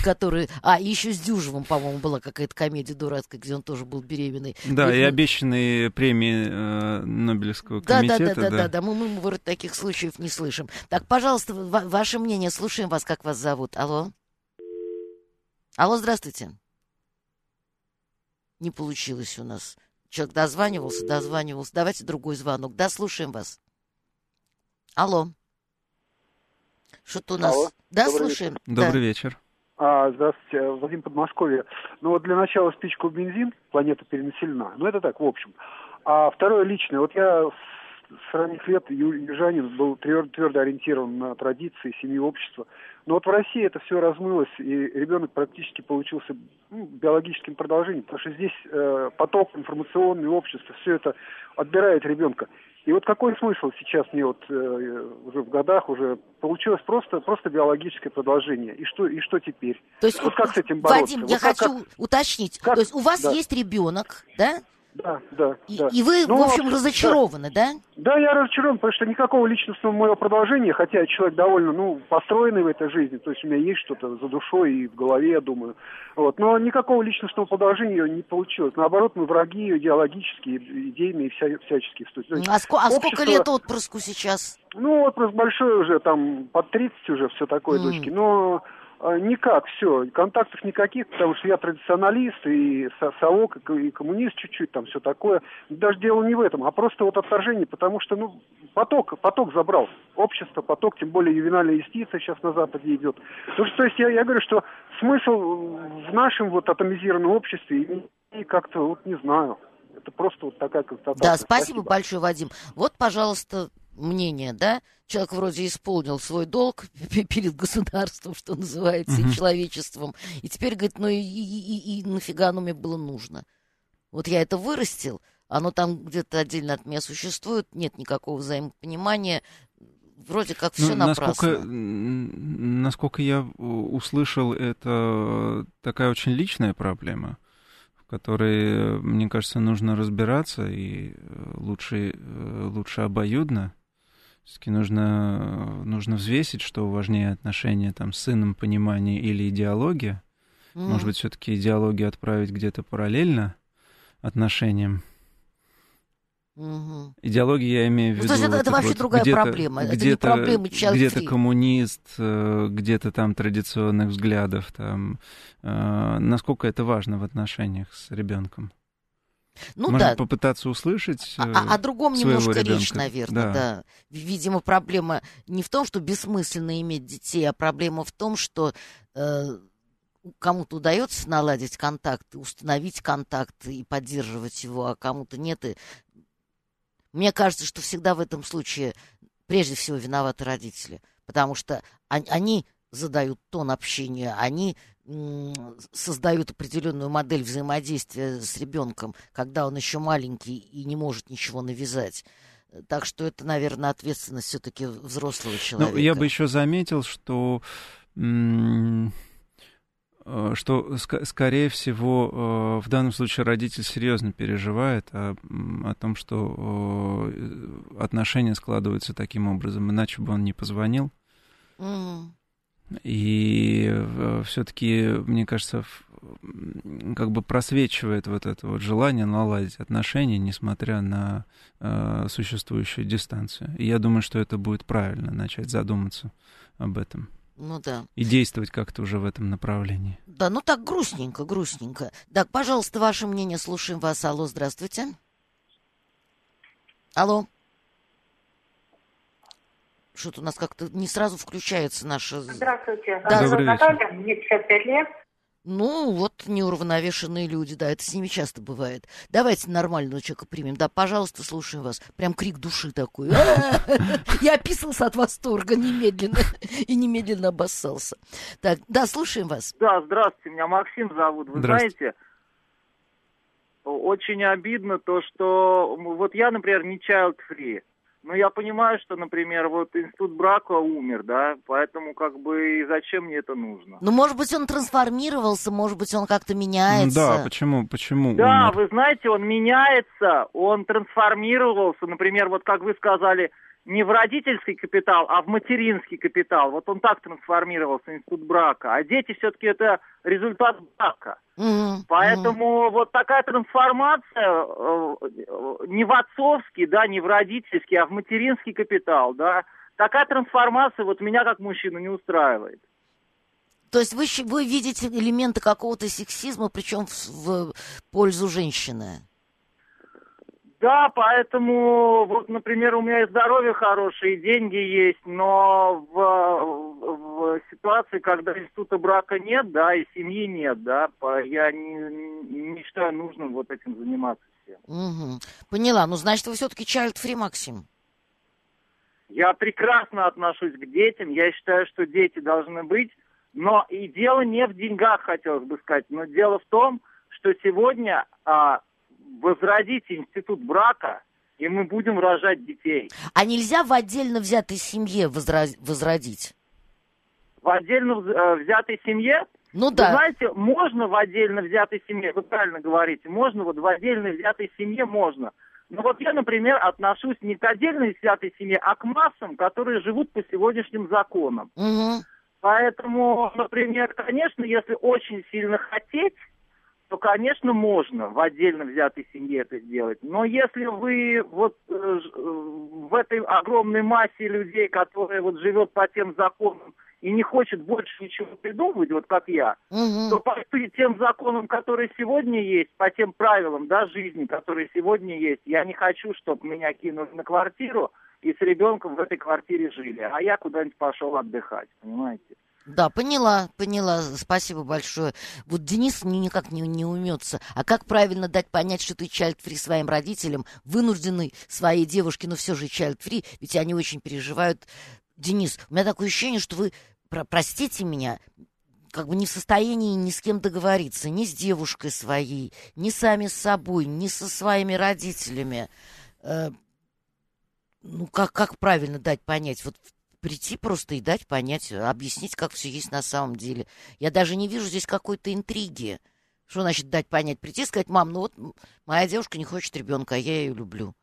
который... А, еще с Дюжевым, по-моему, была какая-то комедия дурацкая, где он тоже был беременный. Да, и, и обещанные премии э, Нобелевского комитета. Да, да, да, да, да, да, мы, мы, мы вроде таких случаев не слышим. Так, пожалуйста, ваше мнение, слушаем вас, как вас зовут. Алло? Алло, здравствуйте не получилось у нас. Человек дозванивался, дозванивался. Давайте другой звонок. Да, слушаем вас. Алло. Что-то у нас... Алло. Да, Добрый слушаем. Вечер. Добрый да. вечер. А, здравствуйте, Владимир Подмосковье. Ну вот для начала спичку в бензин, планета перенаселена. Ну это так, в общем. А второе личное. Вот я с ранних лет южанин был твердо, твердо ориентирован на традиции, семью, общества. Но вот в России это все размылось, и ребенок практически получился ну, биологическим продолжением, потому что здесь э, поток информационный, общество, все это отбирает ребенка. И вот какой смысл сейчас мне вот э, уже в годах уже получилось просто просто биологическое продолжение. И что и что теперь? То есть вот как с этим бороться? Вадим, вот я как, хочу как... уточнить. Как? То есть у вас да. есть ребенок, да? Да, да, и, да. И вы, ну, в общем, разочарованы, да? да? Да, я разочарован, потому что никакого личностного моего продолжения, хотя я человек довольно, ну, построенный в этой жизни, то есть у меня есть что-то за душой и в голове, я думаю. Вот, но никакого личностного продолжения не получилось. Наоборот, мы враги идеологические, идейные, вся, всяческие. А, ск- а сколько лет отпрыску сейчас? Ну, отпрыск большой уже, там, под 30 уже все такое, mm. дочки. Но никак, все, контактов никаких, потому что я традиционалист и совок, и коммунист чуть-чуть, там все такое. Даже дело не в этом, а просто вот отторжение, потому что, ну, поток, поток забрал. Общество, поток, тем более ювенальная юстиция сейчас на Западе идет. То, что, то есть я, я говорю, что смысл в нашем вот атомизированном обществе, и как-то, вот не знаю, это просто вот такая констатация. Да, спасибо, спасибо большое, Вадим. Вот, пожалуйста, мнение, да? Человек вроде исполнил свой долг перед государством, что называется, и человечеством. И теперь говорит, ну и, и, и, и нафига оно мне было нужно? Вот я это вырастил, оно там где-то отдельно от меня существует, нет никакого взаимопонимания, вроде как все ну, напрасно. Насколько, насколько я услышал, это такая очень личная проблема, в которой, мне кажется, нужно разбираться и лучше, лучше обоюдно. Все-таки нужно, нужно взвесить, что важнее отношения там, с сыном, понимание или идеология. Mm. Может быть, все-таки идеологию отправить где-то параллельно отношениям. Угу. Идеология, я имею в виду... Ну, это, это вообще вот другая проблема. Где-то, это не проблема Где-то коммунист, э, где-то там традиционных взглядов. Там, э, насколько это важно в отношениях с ребенком? Ну Можно да. попытаться услышать. О, о другом немножко ребенка. речь, наверное, да. да. Видимо, проблема не в том, что бессмысленно иметь детей, а проблема в том, что э, кому-то удается наладить контакт, установить контакт и поддерживать его, а кому-то нет. И... Мне кажется, что всегда в этом случае прежде всего виноваты родители, потому что они задают тон общения, они создают определенную модель взаимодействия с ребенком, когда он еще маленький и не может ничего навязать. Так что это, наверное, ответственность все-таки взрослого человека. Ну, я бы еще заметил, что э, что, скорее всего, э, в данном случае родитель серьезно переживает о, о том, что э, отношения складываются таким образом, иначе бы он не позвонил. Mm. И э, все-таки, мне кажется, как бы просвечивает вот это вот желание наладить отношения, несмотря на э, существующую дистанцию. И я думаю, что это будет правильно начать задуматься об этом. Ну да. И действовать как-то уже в этом направлении. Да, ну так грустненько, грустненько. Так, пожалуйста, ваше мнение, слушаем вас. Алло, здравствуйте. Алло. Что-то у нас как-то не сразу включается наша... Здравствуйте. Да, Добрый вечер. Мне 55 лет. Ну, вот неуравновешенные люди, да, это с ними часто бывает. Давайте нормального человека примем. Да, пожалуйста, слушаем вас. Прям крик души такой. Я описался от восторга немедленно и немедленно обоссался. Так, да, слушаем вас. Да, здравствуйте, меня Максим зовут. Вы знаете, очень обидно то, что вот я, например, не child free. Ну, я понимаю, что, например, вот институт брака умер, да, поэтому как бы и зачем мне это нужно? Ну, может быть, он трансформировался, может быть, он как-то меняется. Да, почему, почему Да, умер? вы знаете, он меняется, он трансформировался, например, вот как вы сказали, не в родительский капитал, а в материнский капитал. Вот он так трансформировался, институт брака. А дети все-таки это результат брака. Mm-hmm. Поэтому mm-hmm. вот такая трансформация э, не в отцовский, да, не в родительский, а в материнский капитал, да. Такая трансформация вот меня как мужчину не устраивает. То есть вы, вы видите элементы какого-то сексизма, причем в, в пользу женщины? Да, поэтому, вот, например, у меня и здоровье хорошее, и деньги есть, но в, в ситуации, когда института брака нет, да, и семьи нет, да, я не, не считаю нужным вот этим заниматься всем. Угу. Поняла. Ну, значит, вы все-таки child-free, Максим? Я прекрасно отношусь к детям. Я считаю, что дети должны быть. Но и дело не в деньгах, хотелось бы сказать, но дело в том, что сегодня а, возродите институт брака, и мы будем рожать детей. А нельзя в отдельно взятой семье возродить? В отдельно э, взятой семье? Ну да. Вы знаете, можно в отдельно взятой семье, вы правильно говорите, можно вот в отдельно взятой семье можно. Но вот я, например, отношусь не к отдельно взятой семье, а к массам, которые живут по сегодняшним законам. Угу. Поэтому, например, конечно, если очень сильно хотеть, то, конечно, можно в отдельно взятой семье это сделать. Но если вы вот э, э, в этой огромной массе людей, которые вот живет по тем законам и не хочет больше ничего придумывать, вот как я, угу. то по тем законам, которые сегодня есть, по тем правилам да, жизни, которые сегодня есть, я не хочу, чтобы меня кинули на квартиру и с ребенком в этой квартире жили, а я куда-нибудь пошел отдыхать, понимаете? Да, поняла, поняла. Спасибо большое. Вот Денис никак не, не умется. А как правильно дать понять, что ты child-free своим родителям, вынужденный своей девушке, но все же child-free, ведь они очень переживают. Денис, у меня такое ощущение, что вы, про простите меня, как бы не в состоянии ни с кем договориться, ни с девушкой своей, ни сами с собой, ни со своими родителями. Э, ну, как, как правильно дать понять? Вот прийти просто и дать понять, объяснить, как все есть на самом деле. Я даже не вижу здесь какой-то интриги. Что значит дать понять? Прийти и сказать, мам, ну вот моя девушка не хочет ребенка, а я ее люблю.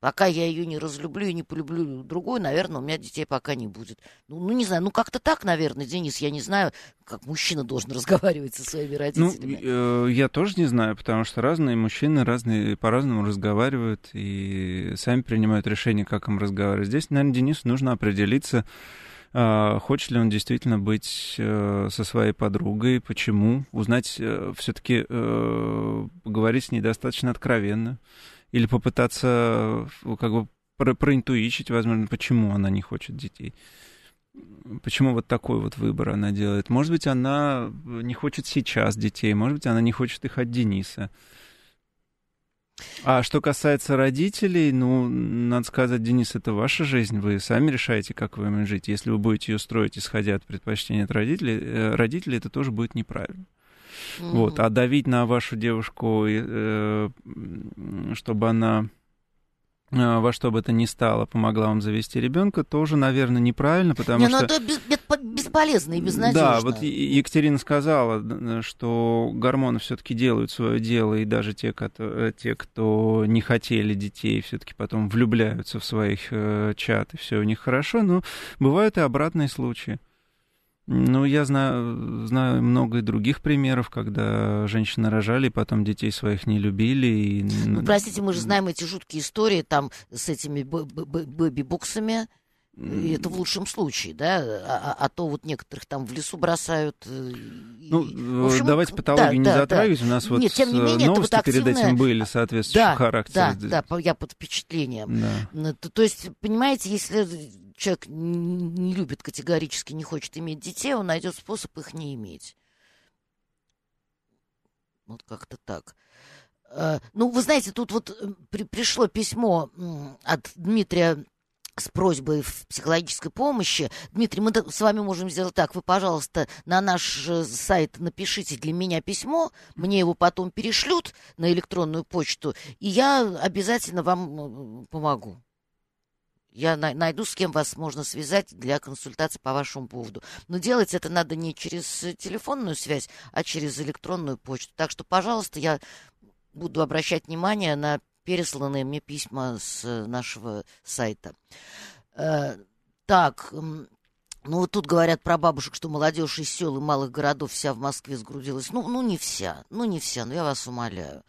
Пока я ее не разлюблю и не полюблю другую, наверное, у меня детей пока не будет. Ну, ну не знаю, ну как-то так, наверное, Денис, я не знаю, как мужчина должен разговаривать со своими родителями. Ну, э, я тоже не знаю, потому что разные мужчины разные по-разному разговаривают и сами принимают решение, как им разговаривать. Здесь, наверное, Денису нужно определиться, э, хочет ли он действительно быть э, со своей подругой, почему, узнать, э, все-таки э, поговорить с ней достаточно откровенно или попытаться э, как бы про проинтуичить, возможно, почему она не хочет детей. Почему вот такой вот выбор она делает? Может быть, она не хочет сейчас детей, может быть, она не хочет их от Дениса. А что касается родителей, ну, надо сказать, Денис, это ваша жизнь, вы сами решаете, как вы им жить. Если вы будете ее строить, исходя от предпочтений от родителей, э, родителей это тоже будет неправильно. Mm-hmm. Вот, а давить на вашу девушку, э, чтобы она а, во что бы то ни стало помогла вам завести ребенка, тоже, наверное, неправильно, потому не, что... Ну, это бесполезно и безнадежно. Да, вот Екатерина сказала, что гормоны все-таки делают свое дело, и даже те, кто, те, кто не хотели детей, все-таки потом влюбляются в своих э, чат, и все у них хорошо, но бывают и обратные случаи. Ну, я знаю, знаю много и других примеров, когда женщины рожали, потом детей своих не любили. И... Ну, простите, мы же знаем эти жуткие истории там с этими бэби-боксами. И это в лучшем случае, да, а, а, а то вот некоторых там в лесу бросают. Э, ну, в общем, давайте патологию да, не да, затрагивать. Да. У нас вот Нет, тем не менее, новости вот активная... перед этим были соответствующего да, характера. Да, да, я под впечатлением. Да. То, то есть, понимаете, если человек не любит категорически, не хочет иметь детей, он найдет способ их не иметь. Вот как-то так. Э, ну, вы знаете, тут вот э, при, пришло письмо от Дмитрия с просьбой в психологической помощи. Дмитрий, мы с вами можем сделать так. Вы, пожалуйста, на наш э, сайт напишите для меня письмо, мне его потом перешлют на электронную почту, и я обязательно вам помогу. Я найду, с кем вас можно связать для консультации по вашему поводу. Но делать это надо не через телефонную связь, а через электронную почту. Так что, пожалуйста, я буду обращать внимание на пересланные мне письма с нашего сайта. Э, так, ну вот тут говорят про бабушек, что молодежь из сел и малых городов вся в Москве сгрудилась. Ну, ну не вся, ну не вся, но я вас умоляю.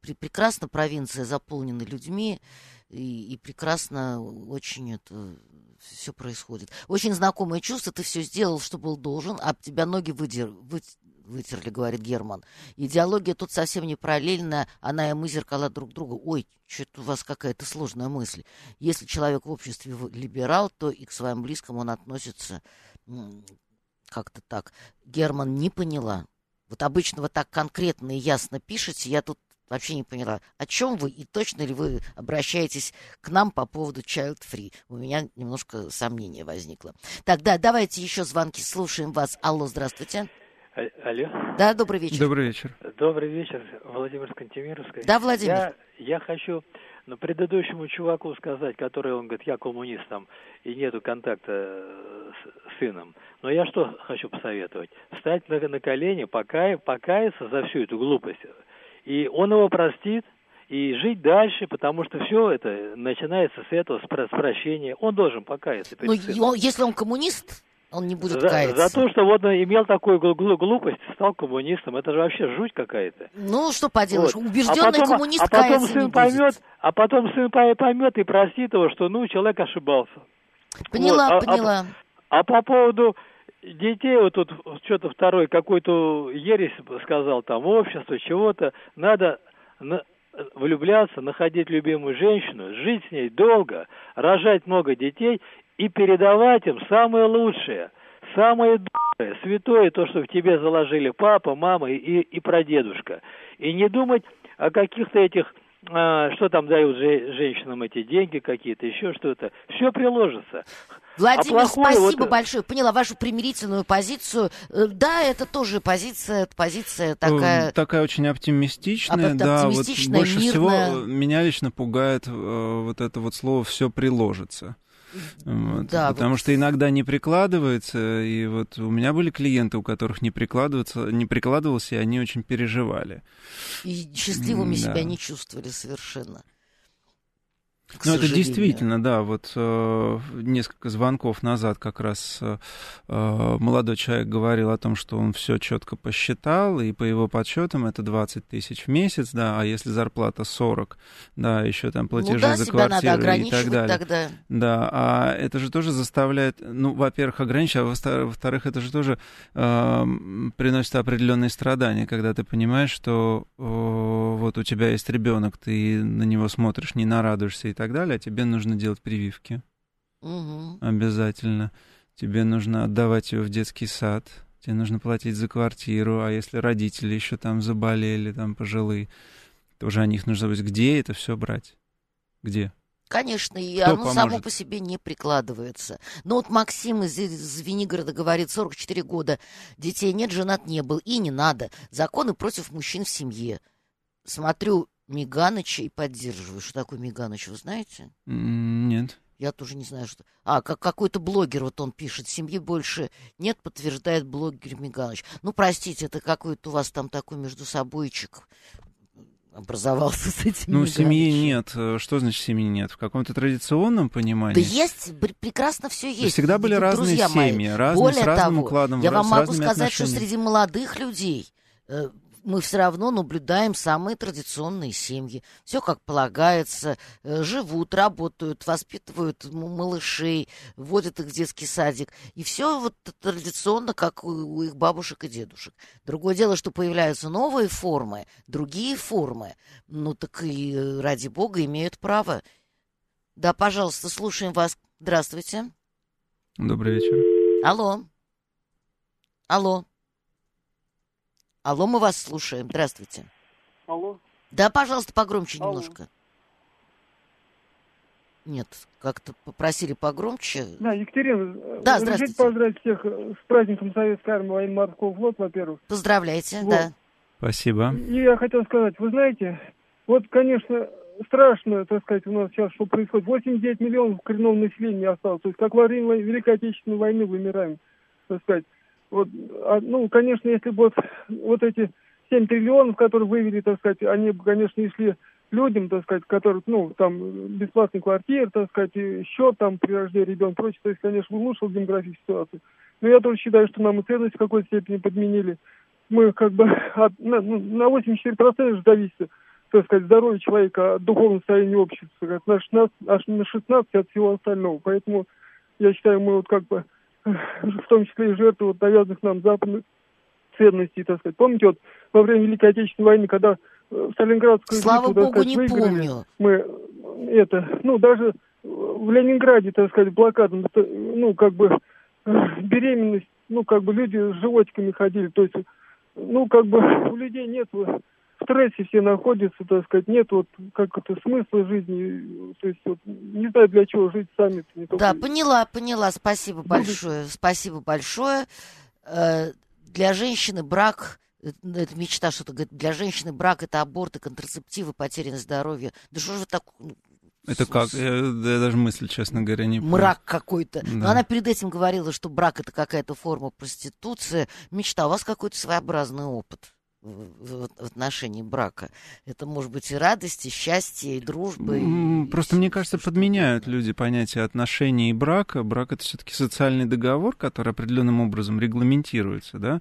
Прекрасно провинция заполнена людьми, и, и прекрасно очень это все происходит. Очень знакомое чувство, ты все сделал, что был должен, а тебя ноги выдер, вы, вытерли, говорит Герман. Идеология тут совсем не параллельная, она и мы зеркала друг друга. Ой, что-то у вас какая-то сложная мысль. Если человек в обществе либерал, то и к своим близким он относится как-то так. Герман не поняла. Вот обычно вы так конкретно и ясно пишете, я тут Вообще не поняла, о чем вы и точно ли вы обращаетесь к нам по поводу Child Free? У меня немножко сомнения возникло. Так, да, давайте еще звонки, слушаем вас. Алло, здравствуйте. А, алло. Да, добрый вечер. Добрый вечер. Добрый вечер, Владимир Скантемировский. Да, Владимир. Я, я хочу ну, предыдущему чуваку сказать, который, он говорит, я коммунист там, и нету контакта э, с сыном. Но я что хочу посоветовать? Встать на, на колени, покая, покаяться за всю эту глупость и он его простит, и жить дальше, потому что все это начинается с этого, с, прощения. Он должен покаяться. Ну, если он коммунист, он не будет за, каяться. За то, что вот он имел такую глупость, стал коммунистом, это же вообще жуть какая-то. Ну, что поделаешь, вот. убежденный а потом, коммунист а потом сын поймет, А потом сын поймет и простит его, что, ну, человек ошибался. Поняла, вот. поняла. А, а, а по поводу детей, вот тут что-то второй какой-то ересь сказал, там общество, чего-то, надо на, влюбляться, находить любимую женщину, жить с ней долго, рожать много детей и передавать им самое лучшее, самое доброе, святое, то, что в тебе заложили папа, мама и, и прадедушка. И не думать о каких-то этих а, что там дают же, женщинам эти деньги какие-то, еще что-то. Все приложится. Владимир, а спасибо вот... большое. Поняла вашу примирительную позицию. Э, да, это тоже позиция, позиция такая... Такая очень оптимистичная, да. Оптимистичная, вот больше мирная. всего меня лично пугает э, вот это вот слово «все приложится». Вот, да, потому вот. что иногда не прикладывается, и вот у меня были клиенты, у которых не прикладывается, не прикладывался, и они очень переживали. И счастливыми да. себя не чувствовали совершенно. Ну, это действительно, да. Вот э, несколько звонков назад как раз э, э, молодой человек говорил о том, что он все четко посчитал, и по его подсчетам это 20 тысяч в месяц, да, а если зарплата 40, да, еще там платежи ну, да, за квартиру и так далее. Тогда. Да, а это же тоже заставляет, ну, во-первых, ограничивать, а во-вторых, это же тоже э, приносит определенные страдания, когда ты понимаешь, что э, вот у тебя есть ребенок, ты на него смотришь, не нарадуешься и так так далее, а тебе нужно делать прививки. Угу. Обязательно. Тебе нужно отдавать ее в детский сад. Тебе нужно платить за квартиру, а если родители еще там заболели, там пожилые, Тоже о них нужно быть. Где это все брать? Где? Конечно, и Кто оно поможет? само по себе не прикладывается. Но вот Максим из, из Звенигорода говорит, 44 года, детей нет, женат не был, и не надо. Законы против мужчин в семье. Смотрю Миганыча и поддерживаю. Что такое Миганыч, вы знаете? Нет. Я тоже не знаю, что... А, как какой-то блогер, вот он пишет, семьи больше нет, подтверждает блогер Миганыч. Ну, простите, это какой-то у вас там такой между собойчик образовался с этим Ну, семьи нет. Что значит семьи нет? В каком-то традиционном понимании? Да есть, прекрасно все есть есть. всегда были Д- разные друзья мои. семьи, разные, Более с разным того, укладом, я вам могу сказать, что отношениями. среди молодых людей э, мы все равно наблюдаем самые традиционные семьи. Все как полагается, э, живут, работают, воспитывают малышей, водят их в детский садик. И все вот традиционно, как у, у их бабушек и дедушек. Другое дело, что появляются новые формы, другие формы. Ну так и э, ради бога имеют право. Да, пожалуйста, слушаем вас. Здравствуйте. Добрый вечер. Алло. Алло. Алло, мы вас слушаем. Здравствуйте. Алло. Да, пожалуйста, погромче Алло. немножко. Нет, как-то попросили погромче. Да, Екатерина, э, Да, здравствуйте. поздравить всех э, с праздником Советской армии военно-морского флота, во-первых. Поздравляйте, Вот. да. Спасибо. И я хотел сказать, вы знаете, вот, конечно, страшно, так сказать, у нас сейчас что происходит. 89 миллионов коренного населения осталось. То есть, как во время Великой Отечественной войны вымираем, так сказать. Вот, а, ну, конечно, если бы вот, вот эти 7 триллионов, которые вывели, так сказать, они бы, конечно, шли людям, так сказать, которые, ну, там, бесплатный квартир, так сказать, счет там при рождении ребенка, прочее, то есть, конечно, улучшил демографическую ситуацию. Но я тоже считаю, что нам и ценности в какой-то степени подменили. Мы как бы от, на, ну, на 84% же зависит, так сказать, здоровье человека от духовного состояния общества, как на 16, аж на 16 от всего остального. Поэтому я считаю, мы вот как бы в том числе и жертвы вот навязанных нам западных ценностей, так сказать. Помните, вот во время Великой Отечественной войны, когда э, в Сталинградскую Слава битву, так богу, сказать, не выиграли, помню. мы э, это, ну, даже в Ленинграде, так сказать, блокадом, это, ну, как бы э, беременность, ну, как бы люди с животиками ходили, то есть, ну, как бы у людей нет стрессе все находятся, так сказать, нет вот как это смысла жизни, то есть вот не знаю для чего жить сами. Не только- Да, поняла, поняла. Спасибо большое. Спасибо большое. Э, Для женщины брак э, это мечта, что-то говорит, для женщины брак это аборты, контрацептивы, потеря здоровья. Да что же так ну, Это как? Я, я даже мысль, честно говоря, не понял. Мрак какой-то. Но Да. она перед этим говорила, что брак это какая-то форма проституции. Мечта, у вас какой-то своеобразный опыт в, отношении брака. Это может быть и радость, и счастье, и дружба. и- Просто и мне кажется, подменяют люди понятие отношений и брака. Брак это все-таки социальный договор, который определенным образом регламентируется, да,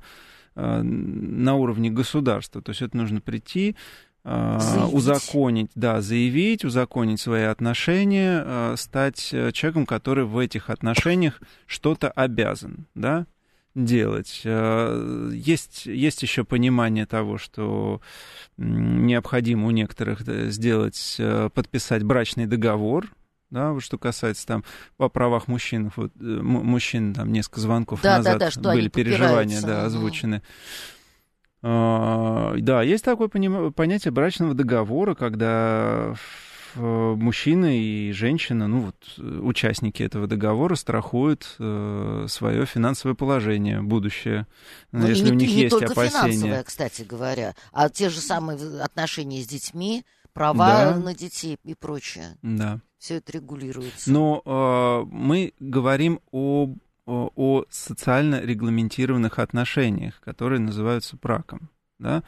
а, на уровне государства. То есть это нужно прийти, а, Заявить. узаконить, да, заявить, узаконить свои отношения, а, стать э, человеком, который в этих отношениях что-то обязан, да, делать. А, Есть, есть еще понимание того, что необходимо у некоторых да, сделать, э, подписать брачный договор, да, вот что касается там по правах мужчин, вот, э, мужчин там несколько звонков Да, да, назад да, что были переживания, да, озвучены. А, Да, есть такое понятие брачного договора, когда э, мужчина и женщина, ну вот э, участники этого договора страхуют свое финансовое положение, будущее, Ну, и если не, у них не есть только опасения. финансовое, кстати говоря, а те же самые отношения с детьми, права Да. на детей и прочее. Да. Все это регулируется. Но э, мы говорим об- о, о социально регламентированных отношениях, которые называются браком, да, э,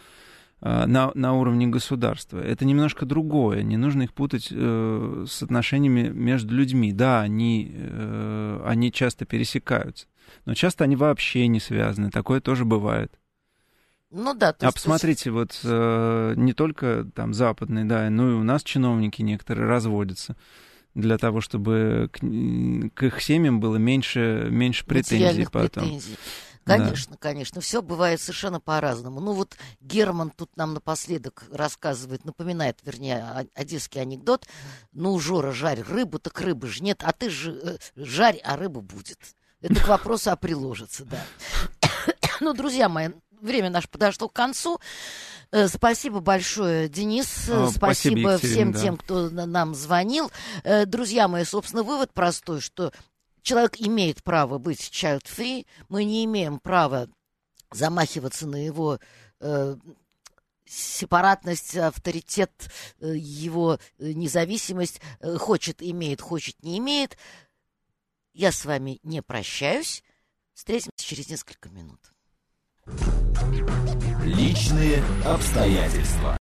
на, на уровне государства. Это немножко другое, не нужно их путать э, с отношениями между людьми. Да, они, э, они часто пересекаются, но часто они вообще не связаны, такое тоже бывает. ну да, то А есть- посмотрите, вот э, не только там западные, да, но и у нас чиновники некоторые разводятся для того, чтобы к, к их семьям было меньше, меньше претензий потом. претензий. Да. Конечно, конечно, все бывает совершенно по-разному. Ну вот Герман тут нам напоследок рассказывает, напоминает, вернее, одесский анекдот. Ну, Жора, жарь рыбу, так рыбы же нет, а ты же э, жарь, а рыба будет. Это к вопросу о приложится, да. Ну, друзья мои, время наше подошло к концу. Э, спасибо большое, Денис. О, спасибо, спасибо всем да. тем, кто на- нам звонил. Э, Друзья мои, собственно, вывод простой, что человек имеет право быть child-free. Мы не имеем права замахиваться на его э, сепаратность, авторитет, э, его э, независимость. Э, Хочет, имеет, хочет, не имеет. Я с вами не прощаюсь. Встретимся через несколько минут. Личные обстоятельства.